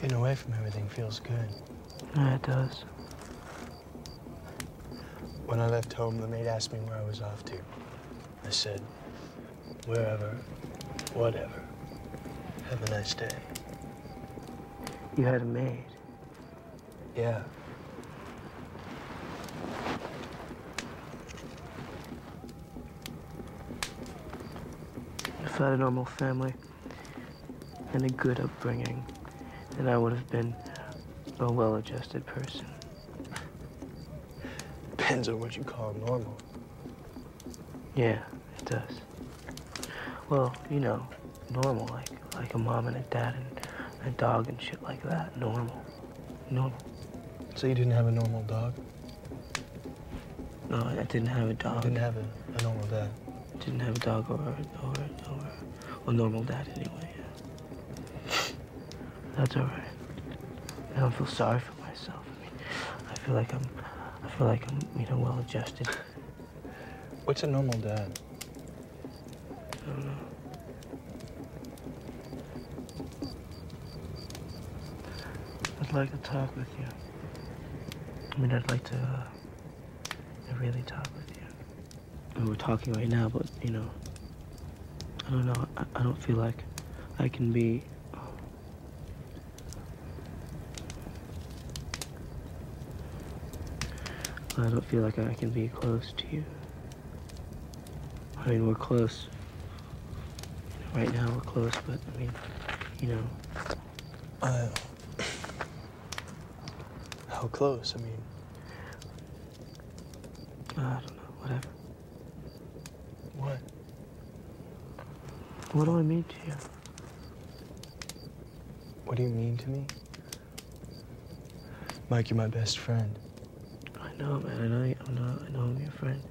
Getting away from everything feels good. Yeah, it does. When I left home, the maid asked me where I was off to. I said, wherever, whatever. Have a nice day. You had a maid. Yeah. If I had a normal family and a good upbringing, then I would have been a well-adjusted person. Depends on what you call normal. Yeah, it does. Well, you know, normal, like like a mom and a dad and a dog and shit like that. Normal. Normal. So you didn't have a normal dog? No, I didn't have a dog. Didn't have a, a normal dad? Didn't have a dog or or or a, a normal dad anyway. Yeah. That's all right. I don't feel sorry for myself. I mean, I feel like I'm, I feel like I'm, you know, well adjusted. What's a normal dad? I don't know. I'd like to talk with you. I mean, I'd like to, uh, really talk with you. I mean, we're talking right now, but, you know, I don't know. I, I don't feel like I can be. I don't feel like I can be close to you. I mean, we're close. Right now, we're close, but I mean, you know, Uh, how close? I mean, I don't know, whatever. what? What do I mean to you? What do you mean to me? Mike, you're my best friend. Know, man. I know. you- I know. I know I'm your friend.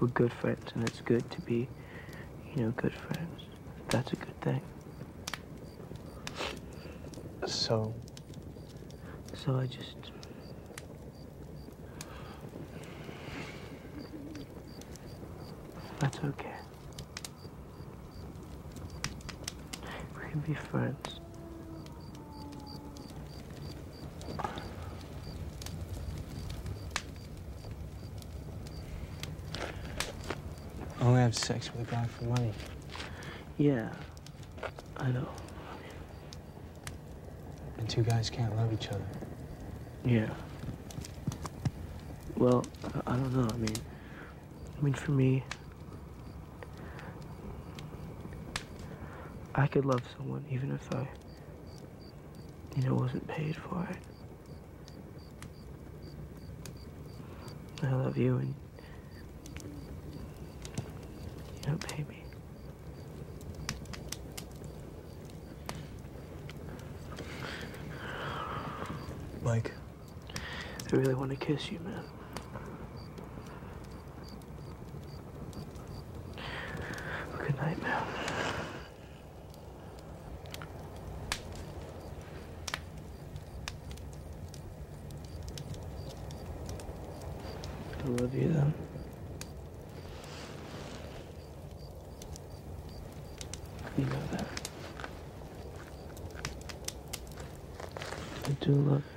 We're good friends, and it's good to be, you know, good friends. That's a good thing. So, So I just. That's okay. We can be friends. I only have sex with a guy for money. Yeah, I know. And two guys can't love each other. Yeah. Well, I, I don't know. I mean, I mean, for me, I could love someone even if I, you know, wasn't paid for it. I love you and pay me. Mike, I really want to kiss you, man. Good night, man. I love you, though. You know that. I do love you.